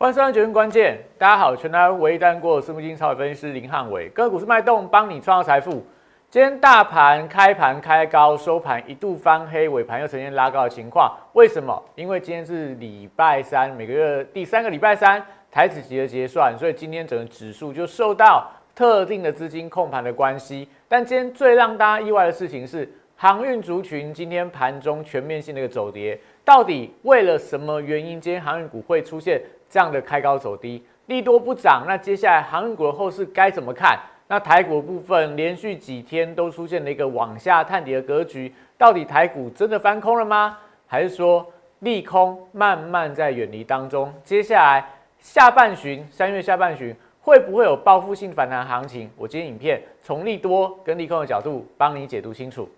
欢迎收看《决定关键》，大家好，全台唯一单过私募基金超级分析师林汉伟，个股市脉动，帮你创造财富。今天大盘开盘开高，收盘一度翻黑，尾盘又呈现拉高的情况。为什么？因为今天是礼拜三，每个月第三个礼拜三，台子期的结算，所以今天整个指数就受到特定的资金控盘的关系。但今天最让大家意外的事情是，航运族群今天盘中全面性的一个走跌，到底为了什么原因？今天航运股会出现？这样的开高走低，利多不涨，那接下来航运股的后市该怎么看？那台股部分连续几天都出现了一个往下探底的格局，到底台股真的翻空了吗？还是说利空慢慢在远离当中？接下来下半旬，三月下半旬会不会有报复性反弹行情？我今天影片从利多跟利空的角度帮你解读清楚。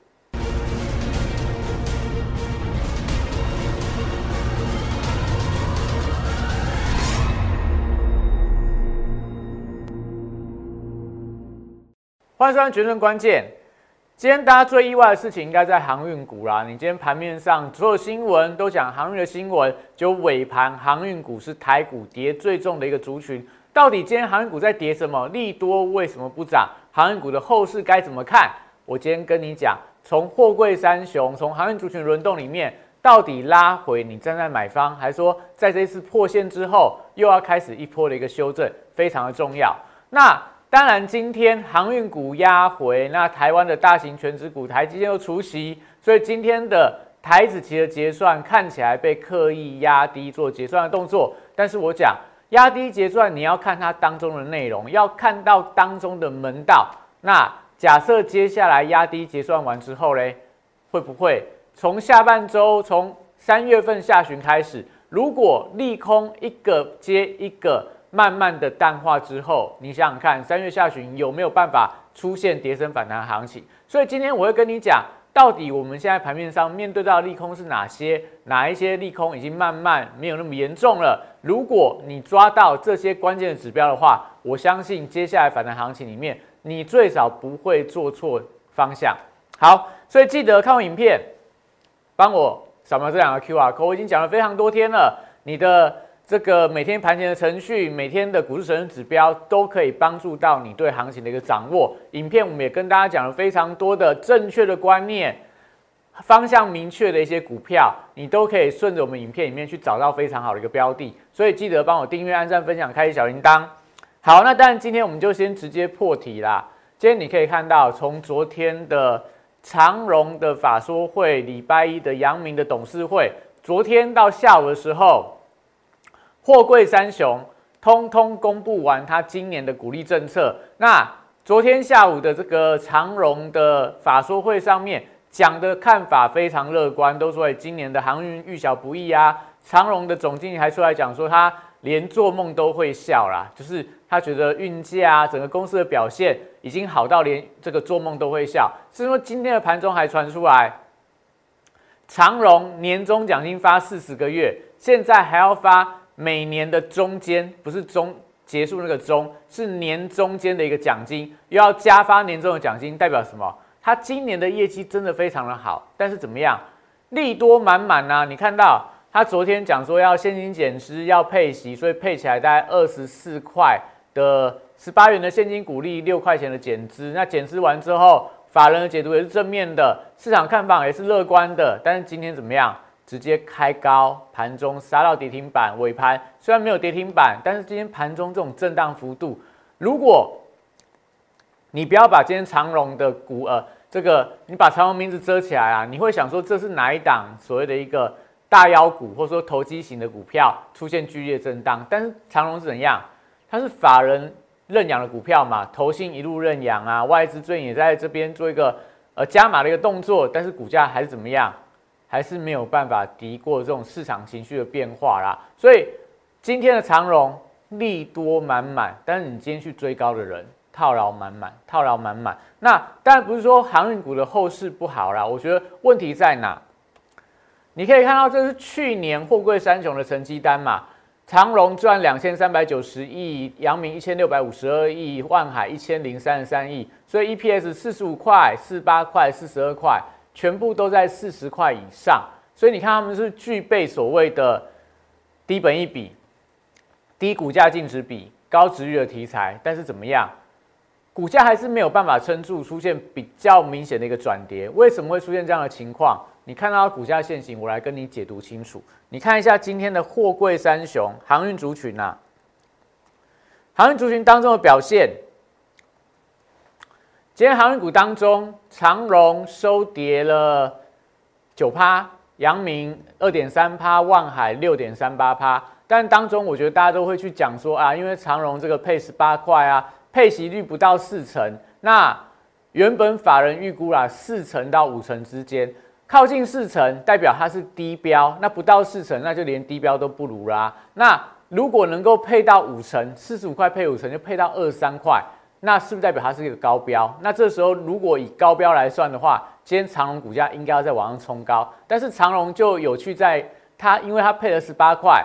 欢迎收看《决胜关键》。今天大家最意外的事情，应该在航运股啦。你今天盘面上所有新闻都讲航运的新闻，就尾盘航运股是台股跌最重的一个族群。到底今天航运股在跌什么？利多为什么不涨？航运股的后市该怎么看？我今天跟你讲，从货柜三雄，从航运族群轮动里面，到底拉回，你站在买方，还是说在这一次破线之后，又要开始一波的一个修正，非常的重要。那当然，今天航运股压回，那台湾的大型全职股台积电又除息，所以今天的台子期的结算看起来被刻意压低做结算的动作。但是我讲压低结算，你要看它当中的内容，要看到当中的门道。那假设接下来压低结算完之后嘞，会不会从下半周，从三月份下旬开始，如果利空一个接一个？慢慢的淡化之后，你想想看，三月下旬有没有办法出现跌升反弹行情？所以今天我会跟你讲，到底我们现在盘面上面对到利空是哪些？哪一些利空已经慢慢没有那么严重了？如果你抓到这些关键的指标的话，我相信接下来反弹行情里面，你最少不会做错方向。好，所以记得看完影片，帮我扫描这两个 Q R code，我已经讲了非常多天了，你的。这个每天盘前的程序，每天的股市神指标，都可以帮助到你对行情的一个掌握。影片我们也跟大家讲了非常多的正确的观念，方向明确的一些股票，你都可以顺着我们影片里面去找到非常好的一个标的。所以记得帮我订阅、按赞、分享、开启小铃铛。好，那当然今天我们就先直接破题啦。今天你可以看到，从昨天的长荣的法说会，礼拜一的阳明的董事会，昨天到下午的时候。货柜三雄通通公布完他今年的鼓励政策。那昨天下午的这个长荣的法说会上面讲的看法非常乐观，都说今年的航运遇小不易啊。长荣的总经理还出来讲说，他连做梦都会笑啦，就是他觉得运价整个公司的表现已经好到连这个做梦都会笑。是说今天的盘中还传出来，长荣年终奖金发四十个月，现在还要发。每年的中间不是中结束那个中，是年中间的一个奖金，又要加发年终的奖金，代表什么？他今年的业绩真的非常的好，但是怎么样？利多满满呐！你看到他昨天讲说要现金减资，要配息，所以配起来大概二十四块的十八元的现金股利，六块钱的减资。那减资完之后，法人的解读也是正面的，市场看法也是乐观的。但是今天怎么样？直接开高，盘中杀到跌停板，尾盘虽然没有跌停板，但是今天盘中这种震荡幅度，如果你不要把今天长荣的股呃，这个你把长荣名字遮起来啊，你会想说这是哪一档所谓的一个大妖股，或者说投机型的股票出现剧烈震荡？但是长荣是怎样？它是法人认养的股票嘛，投信一路认养啊，外资最近也在这边做一个呃加码的一个动作，但是股价还是怎么样？还是没有办法敌过这种市场情绪的变化啦，所以今天的长荣利多满满，但是你今天去追高的人套牢满满，套牢满满。那当然不是说航运股的后市不好啦，我觉得问题在哪？你可以看到这是去年货柜三雄的成绩单嘛，长荣赚两千三百九十亿，阳明一千六百五十二亿，万海一千零三十三亿，所以 EPS 四十五块、四八块、四十二块。全部都在四十块以上，所以你看他们是具备所谓的低本一比，低股价净值比、高值率的题材，但是怎么样？股价还是没有办法撑住，出现比较明显的一个转跌。为什么会出现这样的情况？你看到股价现形，我来跟你解读清楚。你看一下今天的货柜三雄航运族群呐，航运族群当中的表现。今天航运股当中，长荣收跌了九趴，阳明二点三趴，万海六点三八趴。但当中，我觉得大家都会去讲说啊，因为长荣这个配十八块啊，配息率不到四成，那原本法人预估啦，四成到五成之间，靠近四成代表它是低标，那不到四成，那就连低标都不如啦。那如果能够配到五成，四十五块配五成，就配到二十三块。那是不是代表它是一个高标？那这时候如果以高标来算的话，今天长隆股价应该要在往上冲高。但是长隆就有趣在它，因为它配了十八块，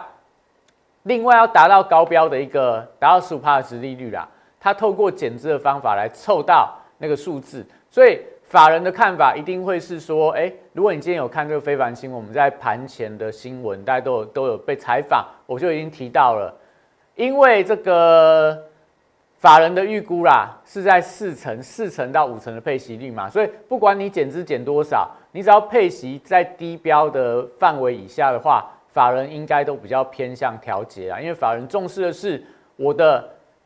另外要达到高标的一个达到十五帕的值利率啦，它透过减资的方法来凑到那个数字。所以法人的看法一定会是说，哎，如果你今天有看这个非凡新闻，我们在盘前的新闻大家都有都有被采访，我就已经提到了，因为这个。法人的预估啦，是在四成、四成到五成的配息率嘛，所以不管你减资减多少，你只要配息在低标的范围以下的话，法人应该都比较偏向调节啊，因为法人重视的是我的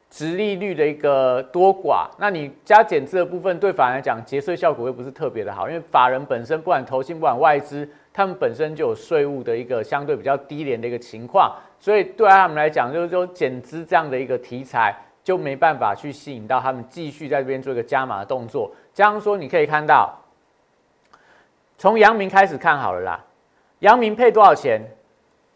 值利率的一个多寡。那你加减资的部分，对法人来讲，节税效果又不是特别的好，因为法人本身不管投信不管外资，他们本身就有税务的一个相对比较低廉的一个情况，所以对他们来讲，就是说减资这样的一个题材。就没办法去吸引到他们继续在这边做一个加码的动作。这样说，你可以看到，从阳明开始看好了啦。阳明配多少钱？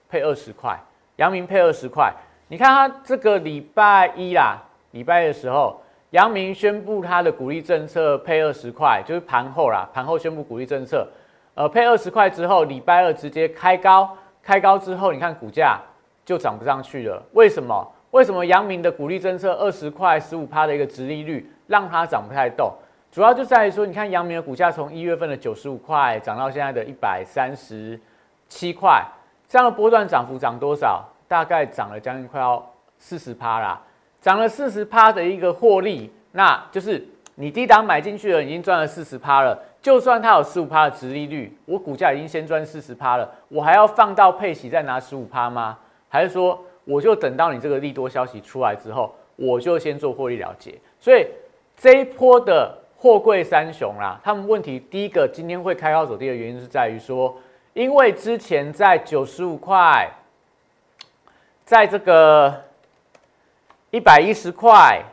配二十块。阳明配二十块。你看他这个礼拜一啦，礼拜的时候，阳明宣布他的鼓励政策配二十块，就是盘后啦，盘后宣布鼓励政策，呃，配二十块之后，礼拜二直接开高，开高之后，你看股价就涨不上去了。为什么？为什么阳明的鼓励政策二十块十五趴的一个值利率让它涨不太动？主要就在于说，你看阳明的股价从一月份的九十五块涨到现在的一百三十七块，这样的波段涨幅涨多少？大概涨了将近快要四十趴啦，涨了四十趴的一个获利，那就是你低档买进去了，已经赚了四十趴了。就算它有十五趴的值利率，我股价已经先赚四十趴了，我还要放到配息再拿十五趴吗？还是说？我就等到你这个利多消息出来之后，我就先做获利了结。所以这一波的货柜三雄啦，他们问题第一个今天会开高走低的原因是在于说，因为之前在九十五块，在这个一百一十块，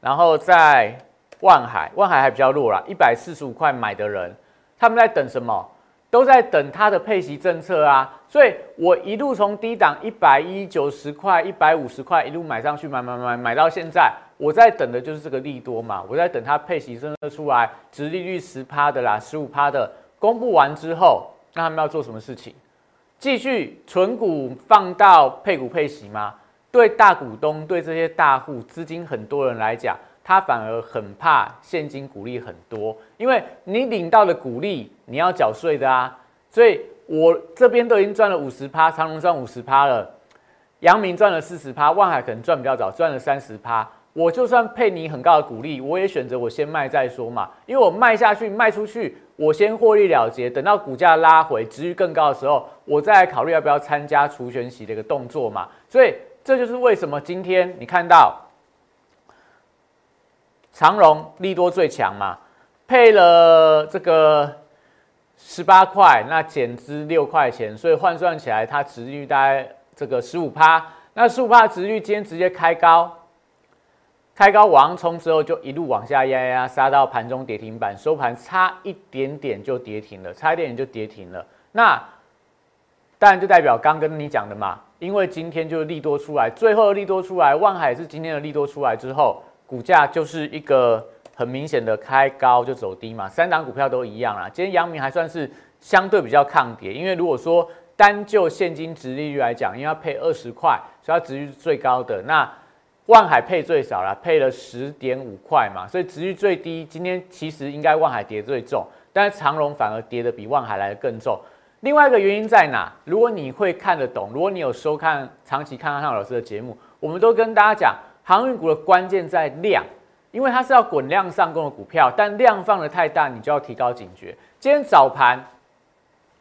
然后在万海，万海还比较弱啦，一百四十五块买的人，他们在等什么？都在等它的配息政策啊，所以我一路从低档一百一九十块、一百五十块一路买上去，买买买买到现在，我在等的就是这个利多嘛，我在等它配息政策出来，直利率十趴的啦，十五趴的公布完之后，那他们要做什么事情？继续存股放到配股配息吗？对大股东、对这些大户、资金很多人来讲。他反而很怕现金股利很多，因为你领到的股利你要缴税的啊，所以我这边都已经赚了五十趴，长隆赚五十趴了，阳明赚了四十趴，万海可能赚比较早，赚了三十趴。我就算配你很高的股利，我也选择我先卖再说嘛，因为我卖下去卖出去，我先获利了结，等到股价拉回值域更高的时候，我再来考虑要不要参加除权息的一个动作嘛。所以这就是为什么今天你看到。长荣利多最强嘛，配了这个十八块，那减资六块钱，所以换算起来，它值率大概这个十五趴。那十五趴值率今天直接开高，开高往上冲之后，就一路往下压压，杀到盘中跌停板，收盘差一点点就跌停了，差一点点就跌停了。那当然就代表刚跟你讲的嘛，因为今天就是利多出来，最后利多出来，万海是今天的利多出来之后。股价就是一个很明显的开高就走低嘛，三档股票都一样啦。今天阳明还算是相对比较抗跌，因为如果说单就现金值利率来讲，因为要配二十块，所以它值率是最高的。那万海配最少了，配了十点五块嘛，所以值率最低。今天其实应该万海跌最重，但是长荣反而跌的比万海来的更重。另外一个原因在哪？如果你会看得懂，如果你有收看长期看康老师的节目，我们都跟大家讲，航运股的关键在量，因为它是要滚量上攻的股票，但量放的太大，你就要提高警觉。今天早盘，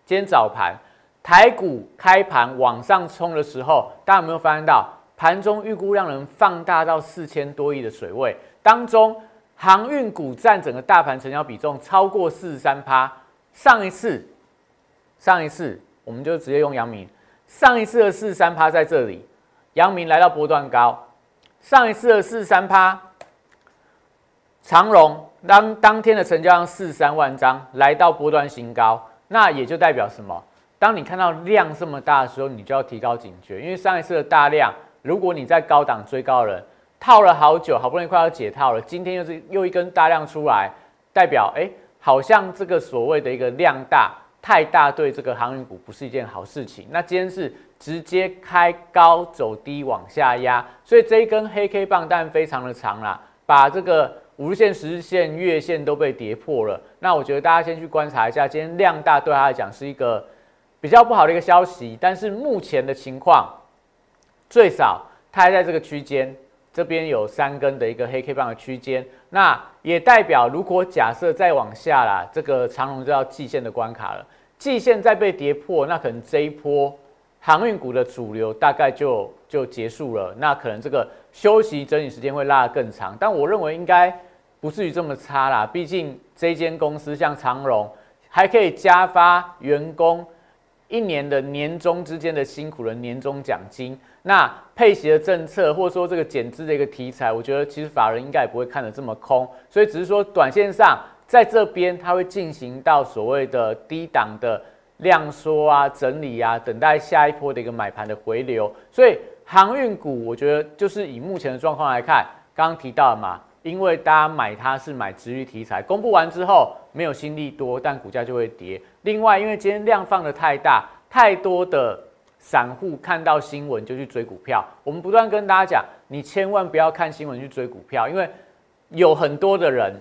今天早盘台股开盘往上冲的时候，大家有没有发现到盘中预估量能放大到四千多亿的水位当中，航运股占整个大盘成交比重超过四十三趴。上一次。上一次我们就直接用阳明，上一次的四十三趴在这里，阳明来到波段高，上一次的四三趴，长荣当当天的成交量四三万张来到波段新高，那也就代表什么？当你看到量这么大的时候，你就要提高警觉，因为上一次的大量，如果你在高档追高的人套了好久，好不容易快要解套了，今天又是又一根大量出来，代表哎，好像这个所谓的一个量大。太大对这个航运股不是一件好事情。那今天是直接开高走低往下压，所以这一根黑 K 棒但非常的长啦，把这个五日线、十日线、月线都被跌破了。那我觉得大家先去观察一下，今天量大对他来讲是一个比较不好的一个消息。但是目前的情况，最少它还在这个区间，这边有三根的一个黑 K 棒的区间。那也代表，如果假设再往下啦，这个长龙就要季线的关卡了。季线再被跌破，那可能这一波航运股的主流大概就就结束了。那可能这个休息整理时间会拉得更长，但我认为应该不至于这么差啦。毕竟这间公司像长荣，还可以加发员工一年的年终之间的辛苦的年终奖金。那配息的政策，或者说这个减资的一个题材，我觉得其实法人应该也不会看得这么空。所以只是说短线上。在这边，它会进行到所谓的低档的量缩啊、整理啊，等待下一波的一个买盘的回流。所以航运股，我觉得就是以目前的状况来看，刚刚提到了嘛，因为大家买它是买值域题材，公布完之后没有新利多，但股价就会跌。另外，因为今天量放的太大，太多的散户看到新闻就去追股票。我们不断跟大家讲，你千万不要看新闻去追股票，因为有很多的人。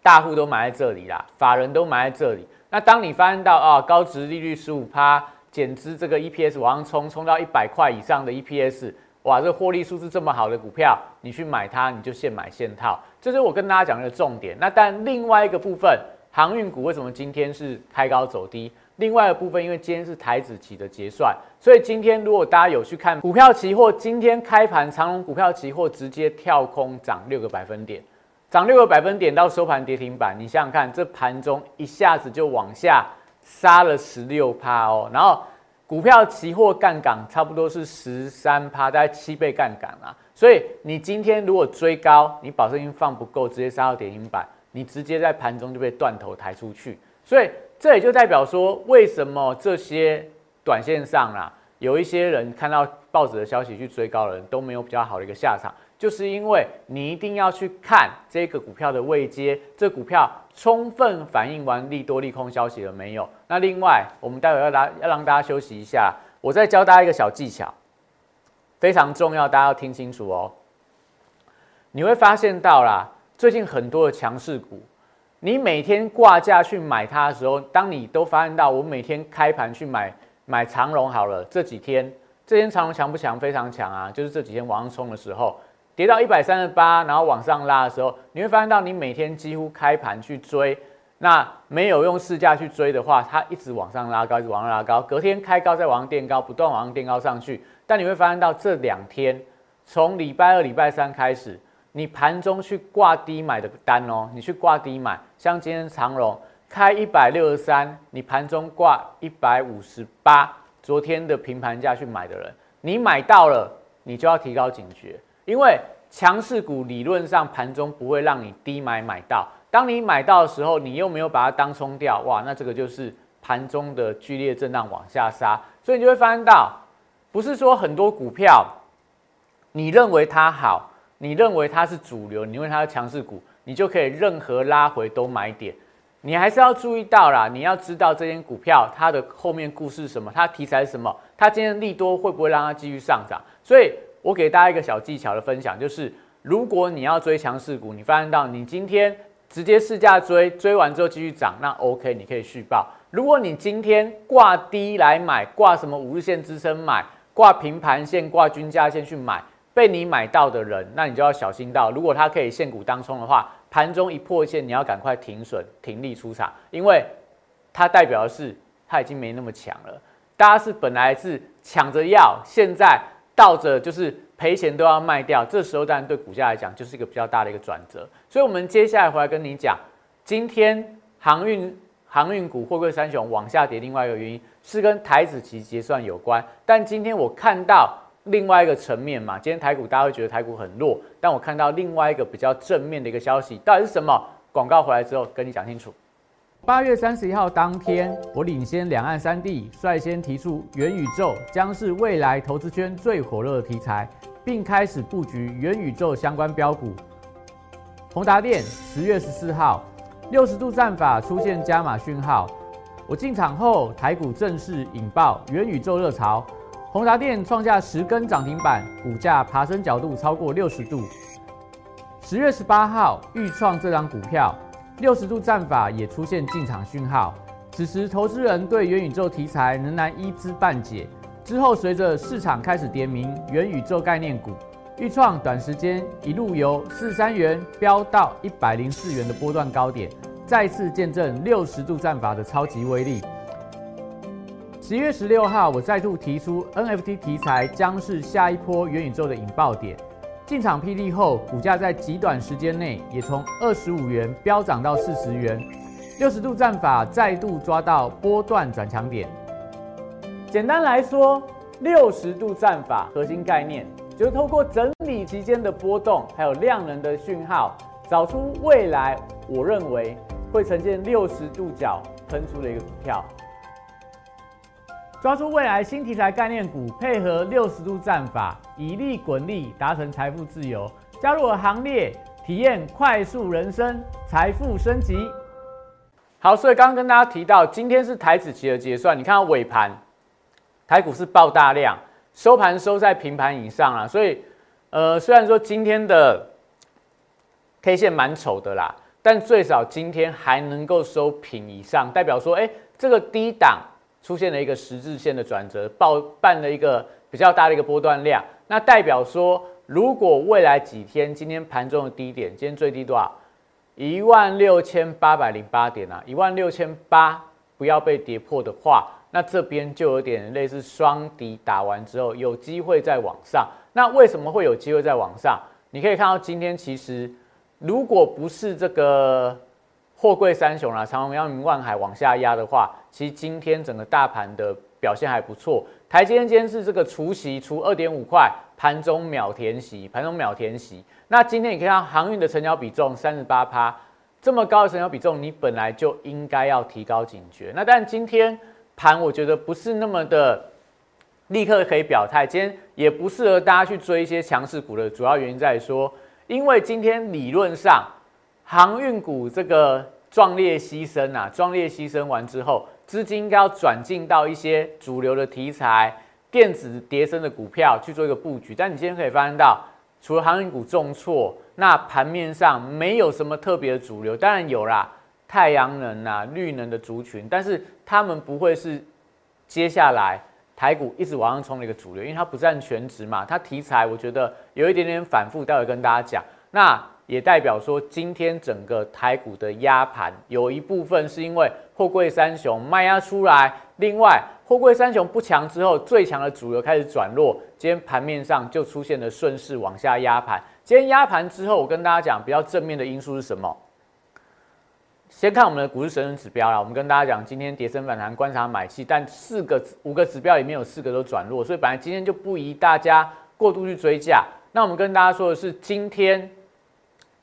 大户都买在这里啦，法人都买在这里。那当你发现到啊，高值利率十五趴，减资这个 EPS 往上冲，冲到一百块以上的 EPS，哇，这获利数字这么好的股票，你去买它，你就现买现套。这是我跟大家讲的重点。那但另外一个部分，航运股为什么今天是开高走低？另外一个部分，因为今天是台子期的结算，所以今天如果大家有去看股票期货，今天开盘长隆股票期货直接跳空涨六个百分点。涨六个百分点到收盘跌停板，你想想看，这盘中一下子就往下杀了十六趴哦，然后股票期货杠杆差不多是十三趴，大概七倍杠杆啊。所以你今天如果追高，你保证金放不够，直接杀到跌停板，你直接在盘中就被断头抬出去。所以这也就代表说，为什么这些短线上啊，有一些人看到报纸的消息去追高的人都没有比较好的一个下场。就是因为你一定要去看这个股票的位阶，这股票充分反映完利多利空消息了没有？那另外，我们待会要大要让大家休息一下，我再教大家一个小技巧，非常重要，大家要听清楚哦。你会发现到啦，最近很多的强势股，你每天挂价去买它的时候，当你都发现到我每天开盘去买买长龙好了，这几天这天长龙强不强？非常强啊！就是这几天往上冲的时候。跌到一百三十八，然后往上拉的时候，你会发现到你每天几乎开盘去追，那没有用市价去追的话，它一直往上拉高，一直往上拉高，隔天开高再往上垫高，不断往上垫高上去。但你会发现到这两天，从礼拜二、礼拜三开始，你盘中去挂低买的单哦，你去挂低买，像今天长荣开一百六十三，你盘中挂一百五十八，昨天的平盘价去买的人，你买到了，你就要提高警觉。因为强势股理论上盘中不会让你低买买到，当你买到的时候，你又没有把它当冲掉，哇，那这个就是盘中的剧烈震荡往下杀，所以你就会发现到，不是说很多股票，你认为它好，你认为它是主流，你认为它是强势股，你就可以任何拉回都买点，你还是要注意到啦，你要知道这间股票它的后面故事是什么，它题材是什么，它今天利多会不会让它继续上涨，所以。我给大家一个小技巧的分享，就是如果你要追强势股，你发现到你今天直接试价追，追完之后继续涨，那 OK，你可以续报。如果你今天挂低来买，挂什么五日线支撑买，挂平盘线、挂均价线去买，被你买到的人，那你就要小心到，如果他可以现股当冲的话，盘中一破线，你要赶快停损、停利出场，因为它代表的是它已经没那么强了。大家是本来是抢着要，现在倒着就是赔钱都要卖掉，这时候当然对股价来讲就是一个比较大的一个转折。所以，我们接下来回来跟你讲，今天航运航运股货柜三雄往下跌，另外一个原因是跟台子期结算有关。但今天我看到。另外一个层面嘛，今天台股大家会觉得台股很弱，但我看到另外一个比较正面的一个消息，到底是什么？广告回来之后跟你讲清楚。八月三十一号当天，我领先两岸三地，率先提出元宇宙将是未来投资圈最火热的题材，并开始布局元宇宙相关标股。宏达电十月十四号，六十度战法出现加码讯号，我进场后，台股正式引爆元宇宙热潮。宏达电创下十根涨停板，股价爬升角度超过六十度。十月十八号，预创这张股票六十度战法也出现进场讯号。此时，投资人对元宇宙题材仍然一知半解。之后，随着市场开始点名元宇宙概念股，预创短时间一路由四三元飙到一百零四元的波段高点，再次见证六十度战法的超级威力。十一月十六号，我再度提出 NFT 题材将是下一波元宇宙的引爆点。进场霹雳后，股价在极短时间内也从二十五元飙涨到四十元。六十度战法再度抓到波段转强点。简单来说，六十度战法核心概念就是透过整理期间的波动，还有量能的讯号，找出未来我认为会呈现六十度角喷出的一个股票。抓住未来新题材概念股，配合六十度战法，以利滚利，达成财富自由。加入我行列，体验快速人生，财富升级。好，所以刚刚跟大家提到，今天是台子期的结算，你看尾盘，台股是爆大量，收盘收在平盘以上啊。所以，呃，虽然说今天的 K 线蛮丑的啦，但最少今天还能够收平以上，代表说，哎，这个低档。出现了一个十字线的转折，爆办了一个比较大的一个波段量，那代表说，如果未来几天今天盘中的低点，今天最低多少？一万六千八百零八点啊，一万六千八不要被跌破的话，那这边就有点类似双底打完之后有机会再往上。那为什么会有机会再往上？你可以看到今天其实如果不是这个。货柜三雄啦，长荣、阳明、万海往下压的话，其实今天整个大盘的表现还不错。台积电今天是这个除息除二点五块，盘中秒填息，盘中秒填息。那今天你可以看航运的成交比重三十八趴，这么高的成交比重，你本来就应该要提高警觉。那但今天盘我觉得不是那么的立刻可以表态，今天也不适合大家去追一些强势股的主要原因在于说，因为今天理论上。航运股这个壮烈牺牲啊，壮烈牺牲完之后，资金应该要转进到一些主流的题材、电子叠升的股票去做一个布局。但你今天可以发现到，除了航运股重挫，那盘面上没有什么特别的主流。当然有啦，太阳能啊、绿能的族群，但是他们不会是接下来台股一直往上冲的一个主流，因为它不占全值嘛。它题材我觉得有一点点反复，待会跟大家讲。那也代表说，今天整个台股的压盘有一部分是因为货柜三雄卖压出来，另外货柜三雄不强之后，最强的主流开始转弱，今天盘面上就出现了顺势往下压盘。今天压盘之后，我跟大家讲比较正面的因素是什么？先看我们的股市神人指标啦，我们跟大家讲，今天跌升反弹，观察买气，但四个五个指标里面有四个都转弱，所以本来今天就不宜大家过度去追价。那我们跟大家说的是，今天。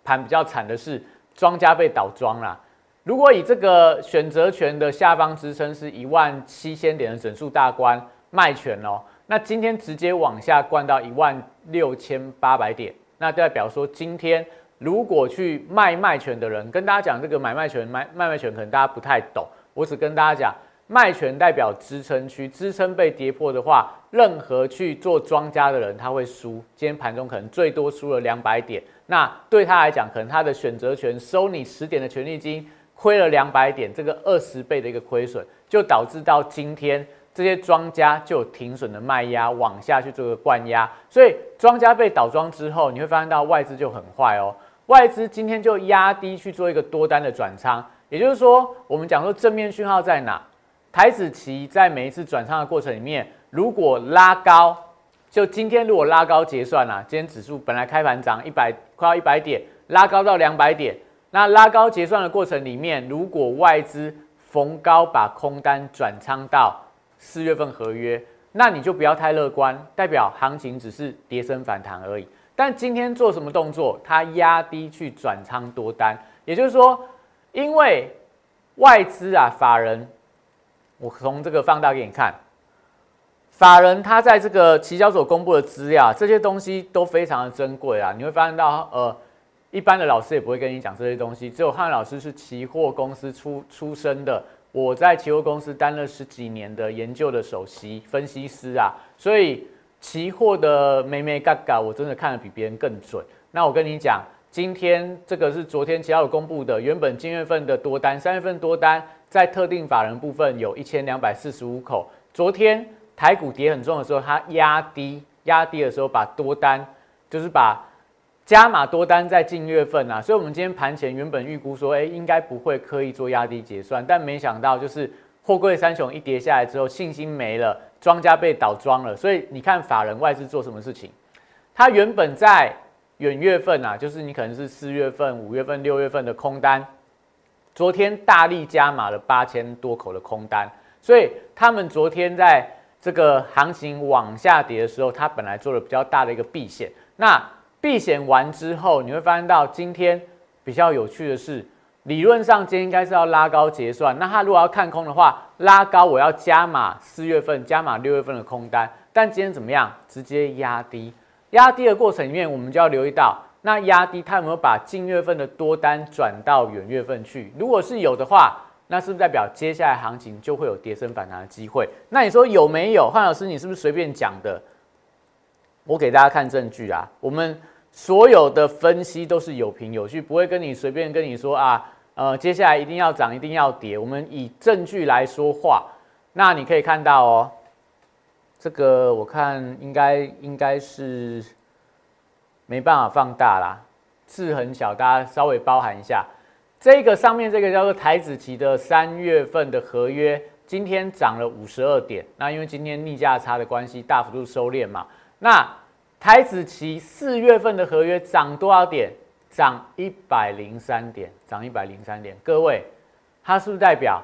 盘比较惨的是庄家被倒庄了。如果以这个选择权的下方支撑是一万七千点的整数大关卖权哦，那今天直接往下灌到一万六千八百点，那代表说今天如果去卖卖权的人，跟大家讲这个买卖权卖卖卖权可能大家不太懂，我只跟大家讲。卖权代表支撑区，支撑被跌破的话，任何去做庄家的人他会输。今天盘中可能最多输了两百点，那对他来讲，可能他的选择权收你十点的权利金，亏了两百点，这个二十倍的一个亏损，就导致到今天这些庄家就有停损的卖压往下去做个灌压，所以庄家被倒庄之后，你会发现到外资就很坏哦，外资今天就压低去做一个多单的转仓，也就是说，我们讲说正面讯号在哪？台子期在每一次转仓的过程里面，如果拉高，就今天如果拉高结算啊，今天指数本来开盘涨一百，快要一百点，拉高到两百点。那拉高结算的过程里面，如果外资逢高把空单转仓到四月份合约，那你就不要太乐观，代表行情只是跌升反弹而已。但今天做什么动作？它压低去转仓多单，也就是说，因为外资啊，法人，我从这个放大给你看，法人他在这个期交所公布的资料，这些东西都非常的珍贵啊，你会发现到呃。一般的老师也不会跟你讲这些东西，只有汉老师是期货公司出出身的。我在期货公司担了十几年的研究的首席分析师啊，所以期货的美美嘎嘎，我真的看得比别人更准。那我跟你讲，今天这个是昨天期交公布的，原本今月份的多单，三月份多单在特定法人部分有一千两百四十五口。昨天台股跌很重的时候，它压低压低的时候，把多单就是把。加码多单在近月份啊，所以我们今天盘前原本预估说，哎，应该不会刻意做压低结算，但没想到就是货柜三雄一跌下来之后，信心没了，庄家被倒庄了。所以你看法人外资做什么事情？他原本在远月份啊，就是你可能是四月份、五月份、六月份的空单，昨天大力加码了八千多口的空单，所以他们昨天在这个行情往下跌的时候，他本来做了比较大的一个避险，那。避险完之后，你会发现到今天比较有趣的是，理论上今天应该是要拉高结算。那他如果要看空的话，拉高我要加码四月份、加码六月份的空单。但今天怎么样？直接压低，压低的过程里面，我们就要留意到，那压低它有没有把近月份的多单转到远月份去？如果是有的话，那是不是代表接下来行情就会有跌升反弹的机会？那你说有没有？范老师，你是不是随便讲的？我给大家看证据啊，我们。所有的分析都是有凭有据，不会跟你随便跟你说啊，呃，接下来一定要涨，一定要跌。我们以证据来说话。那你可以看到哦，这个我看应该应该是没办法放大啦，字很小，大家稍微包含一下。这个上面这个叫做台子期的三月份的合约，今天涨了五十二点。那因为今天逆价差的关系，大幅度收敛嘛。那台子期四月份的合约涨多少点？涨一百零三点，涨一百零三点。各位，它是不是代表？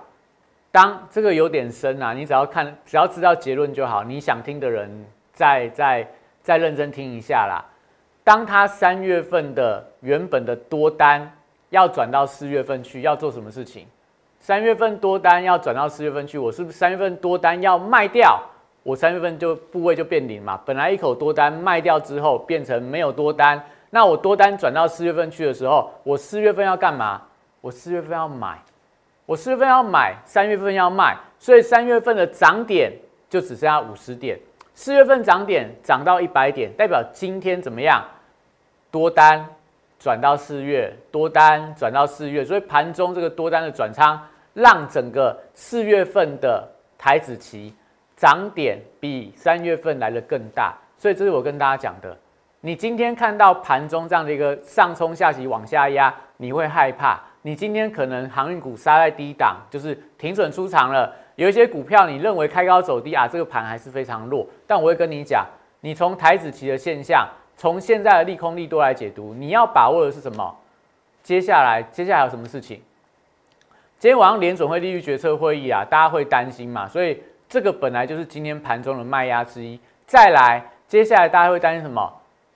当这个有点深啊，你只要看，只要知道结论就好。你想听的人，再再再认真听一下啦。当他三月份的原本的多单要转到四月份去，要做什么事情？三月份多单要转到四月份去，我是不是三月份多单要卖掉？我三月份就部位就变零嘛，本来一口多单卖掉之后变成没有多单，那我多单转到四月份去的时候，我四月份要干嘛？我四月份要买，我四月份要买，三月份要卖，所以三月份的涨点就只剩下五十点，四月份涨点涨到一百点，代表今天怎么样？多单转到四月，多单转到四月，所以盘中这个多单的转仓，让整个四月份的台子期。涨点比三月份来的更大，所以这是我跟大家讲的。你今天看到盘中这样的一个上冲下洗往下压，你会害怕。你今天可能航运股杀在低档，就是停损出场了。有一些股票你认为开高走低啊，这个盘还是非常弱。但我会跟你讲，你从台子期的现象，从现在的利空利多来解读，你要把握的是什么？接下来接下来有什么事情？今天晚上联准会利率决策会议啊，大家会担心嘛？所以。这个本来就是今天盘中的卖压之一。再来，接下来大家会担心什么？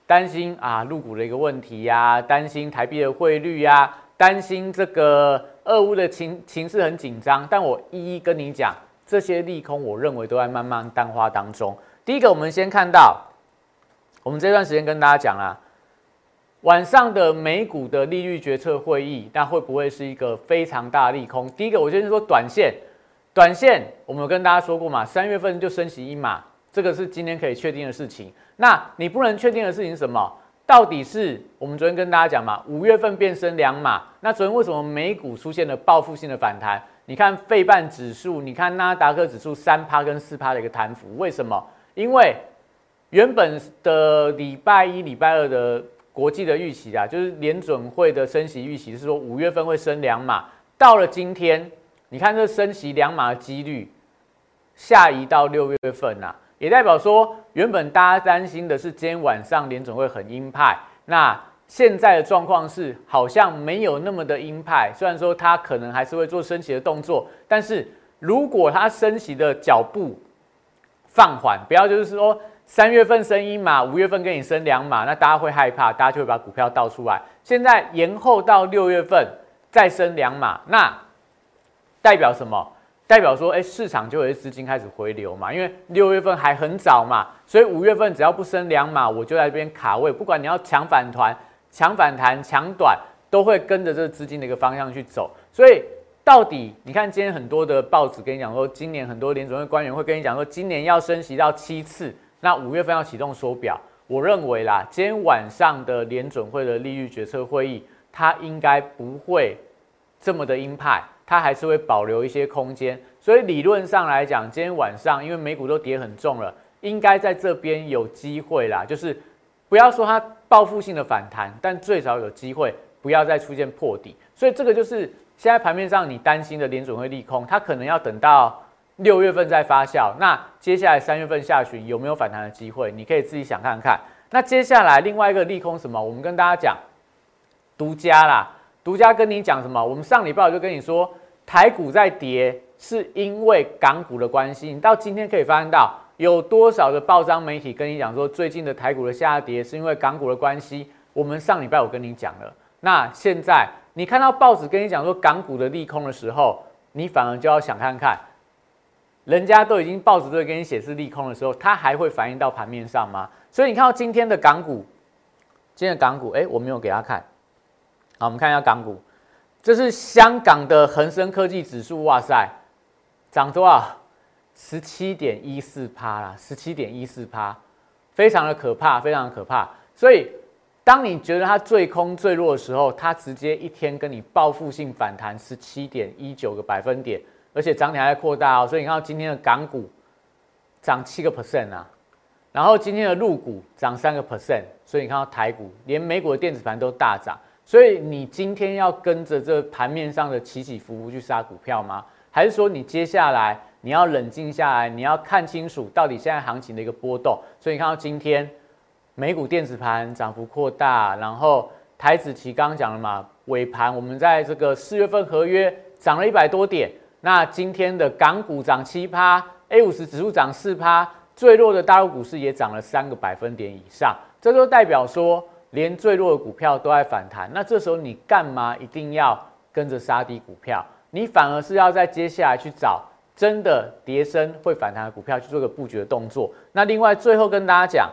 担心啊，入股的一个问题呀，担心台币的汇率呀，担心这个俄乌的情情势很紧张。但我一一跟你讲，这些利空，我认为都在慢慢淡化当中。第一个，我们先看到，我们这段时间跟大家讲啊，晚上的美股的利率决策会议，那会不会是一个非常大利空？第一个，我先说短线。短线我们跟大家说过嘛，三月份就升息一码，这个是今天可以确定的事情。那你不能确定的事情是什么？到底是我们昨天跟大家讲嘛，五月份变升两码，那昨天为什么美股出现了报复性的反弹？你看费半指数，你看纳达克指数三趴跟四趴的一个弹幅，为什么？因为原本的礼拜一、礼拜二的国际的预期啊，就是联准会的升息预期是说五月份会升两码，到了今天，你看这升息两码的几率下移到六月份啊。也代表说，原本大家担心的是今天晚上联总会很鹰派，那现在的状况是好像没有那么的鹰派。虽然说它可能还是会做升息的动作，但是如果它升息的脚步放缓，不要就是说三月份升一码，五月份跟你升两码，那大家会害怕，大家就会把股票倒出来。现在延后到六月份再升两码，那代表什么？代表说，哎，市场就有资金开始回流嘛，因为六月份还很早嘛，所以五月份只要不升两码，我就在这边卡位，不管你要抢反弹、抢反弹、抢短，都会跟着这个资金的一个方向去走。所以到底你看今天很多的报纸跟你讲说，今年很多联总会官员会跟你讲说，今年要升息到七次，那五月份要启动缩表。我认为啦，今天晚上的联准会的利率决策会议，它应该不会这么的鹰派。它还是会保留一些空间，所以理论上来讲，今天晚上因为美股都跌很重了，应该在这边有机会啦。就是不要说它报复性的反弹，但最少有机会不要再出现破底。所以这个就是现在盘面上你担心的联准会利空，它可能要等到六月份在发酵。那接下来三月份下旬有没有反弹的机会？你可以自己想看看。那接下来另外一个利空什么？我们跟大家讲独家啦。独家跟你讲什么？我们上礼拜我就跟你说，台股在跌，是因为港股的关系。你到今天可以发现到，有多少的报章媒体跟你讲说，最近的台股的下跌是因为港股的关系。我们上礼拜我跟你讲了，那现在你看到报纸跟你讲说港股的利空的时候，你反而就要想看看，人家都已经报纸都给你显示利空的时候，它还会反映到盘面上吗？所以你看到今天的港股，今天的港股，哎，我没有给他看。好，我们看一下港股，这是香港的恒生科技指数，哇塞，涨多少？十七点一四趴啦，十七点一四趴，非常的可怕，非常的可怕。所以，当你觉得它最空最弱的时候，它直接一天跟你报复性反弹十七点一九个百分点，而且涨点还在扩大哦。所以你看到今天的港股涨七个 percent 啊，然后今天的陆股涨三个 percent，所以你看到台股连美股的电子盘都大涨。所以你今天要跟着这盘面上的起起伏伏去杀股票吗？还是说你接下来你要冷静下来，你要看清楚到底现在行情的一个波动？所以你看到今天美股电子盘涨幅扩大，然后台子期刚刚讲了嘛，尾盘我们在这个四月份合约涨了一百多点，那今天的港股涨七趴，A 五十指数涨四趴，最弱的大陆股市也涨了三个百分点以上，这就代表说。连最弱的股票都在反弹，那这时候你干嘛一定要跟着杀低股票？你反而是要在接下来去找真的跌升会反弹的股票去做个布局的动作。那另外最后跟大家讲，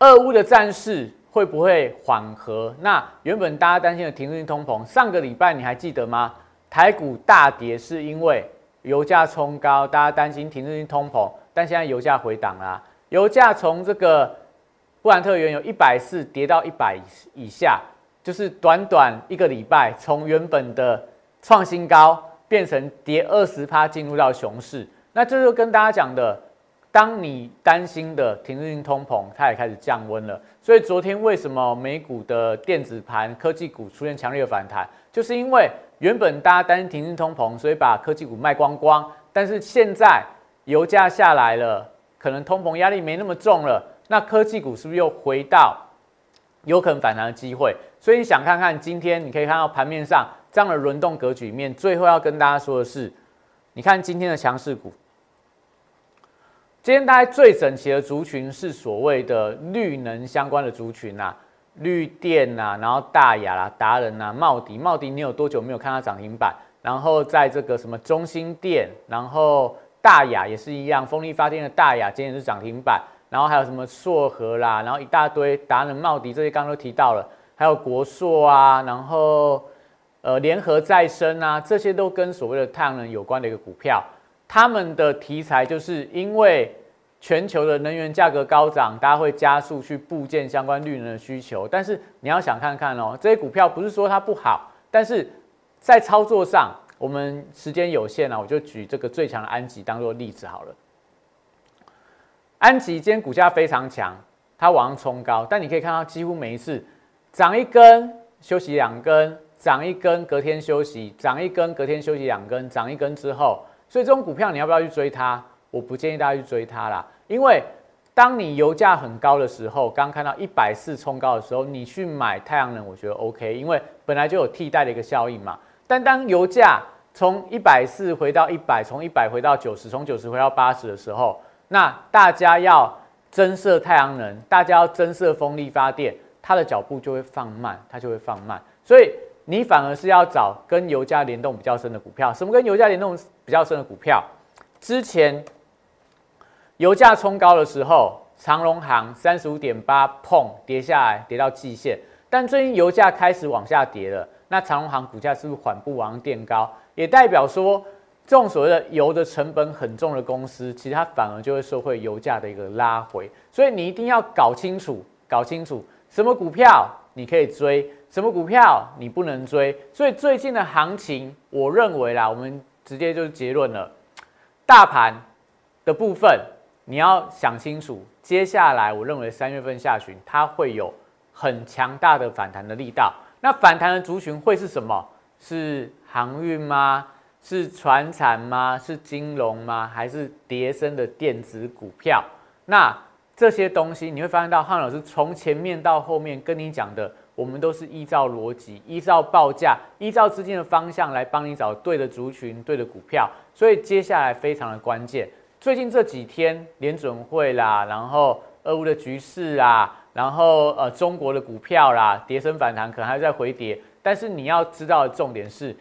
俄乌的战事会不会缓和？那原本大家担心的停滞通膨，上个礼拜你还记得吗？台股大跌是因为油价冲高，大家担心停滞性通膨，但现在油价回档啦，油价从这个。布兰特原油一百四跌到一百以下，就是短短一个礼拜，从原本的创新高变成跌二十趴，进入到熊市。那这就跟大家讲的，当你担心的停滞性通膨，它也开始降温了。所以昨天为什么美股的电子盘、科技股出现强烈的反弹，就是因为原本大家担心停滞通膨，所以把科技股卖光光。但是现在油价下来了，可能通膨压力没那么重了。那科技股是不是又回到有可能反弹的机会？所以想看看今天，你可以看到盘面上这样的轮动格局里面。最后要跟大家说的是，你看今天的强势股，今天大概最整齐的族群是所谓的绿能相关的族群呐，绿电呐，然后大雅啦、达人呐、茂迪、茂迪，你有多久没有看到涨停板？然后在这个什么中心电，然后大雅也是一样，风力发电的大雅今天是涨停板。然后还有什么硕和啦，然后一大堆达人、茂迪这些刚刚都提到了，还有国硕啊，然后呃联合再生啊，这些都跟所谓的太阳能有关的一个股票，他们的题材就是因为全球的能源价格高涨，大家会加速去部件相关绿能的需求。但是你要想看看哦，这些股票不是说它不好，但是在操作上，我们时间有限啊，我就举这个最强的安吉当做例子好了。安吉今天股价非常强，它往上冲高，但你可以看到几乎每一次涨一根休息两根。涨一根，隔天休息；涨一根，隔天休息两根；涨一根之后，所以这种股票你要不要去追它？我不建议大家去追它啦，因为当你油价很高的时候，刚看到一百四冲高的时候，你去买太阳能，我觉得 OK，因为本来就有替代的一个效应嘛。但当油价从一百四回到一百，从一百回到九十，从九十回到八十的时候，那大家要增设太阳能，大家要增设风力发电，它的脚步就会放慢，它就会放慢，所以。你反而是要找跟油价联动比较深的股票。什么跟油价联动比较深的股票？之前油价冲高的时候，长隆行三十五点八碰跌下来，跌到季线。但最近油价开始往下跌了，那长隆行股价是不是缓步往上垫高？也代表说，这种所谓的油的成本很重的公司，其实它反而就会受惠油价的一个拉回。所以你一定要搞清楚，搞清楚什么股票你可以追。什么股票你不能追？所以最近的行情，我认为啦，我们直接就是结论了。大盘的部分，你要想清楚。接下来，我认为三月份下旬它会有很强大的反弹的力道。那反弹的族群会是什么？是航运吗？是船产吗？是金融吗？还是叠升的电子股票？那这些东西你会发现到，汉老师从前面到后面跟你讲的。我们都是依照逻辑、依照报价、依照资金的方向来帮你找对的族群、对的股票，所以接下来非常的关键。最近这几天联准会啦，然后俄乌的局势啊，然后呃中国的股票啦，跌升反弹可能还在回跌，但是你要知道的重点是，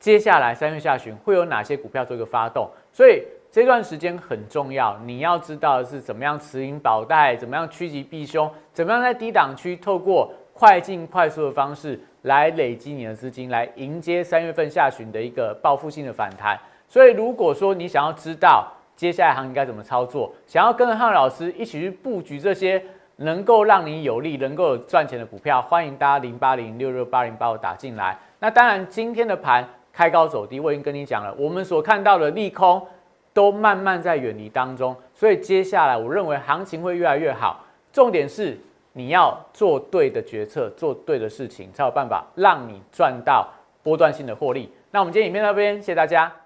接下来三月下旬会有哪些股票做一个发动，所以这段时间很重要，你要知道的是怎么样持盈保带，怎么样趋吉避凶，怎么样在低档区透过。快进快速的方式来累积你的资金，来迎接三月份下旬的一个报复性的反弹。所以，如果说你想要知道接下来行情该怎么操作，想要跟着汉老师一起去布局这些能够让你有利、能够赚钱的股票，欢迎大家零八零六六八零八五打进来。那当然，今天的盘开高走低，我已经跟你讲了，我们所看到的利空都慢慢在远离当中。所以，接下来我认为行情会越来越好。重点是。你要做对的决策，做对的事情，才有办法让你赚到波段性的获利。那我们今天影片到这边，谢谢大家。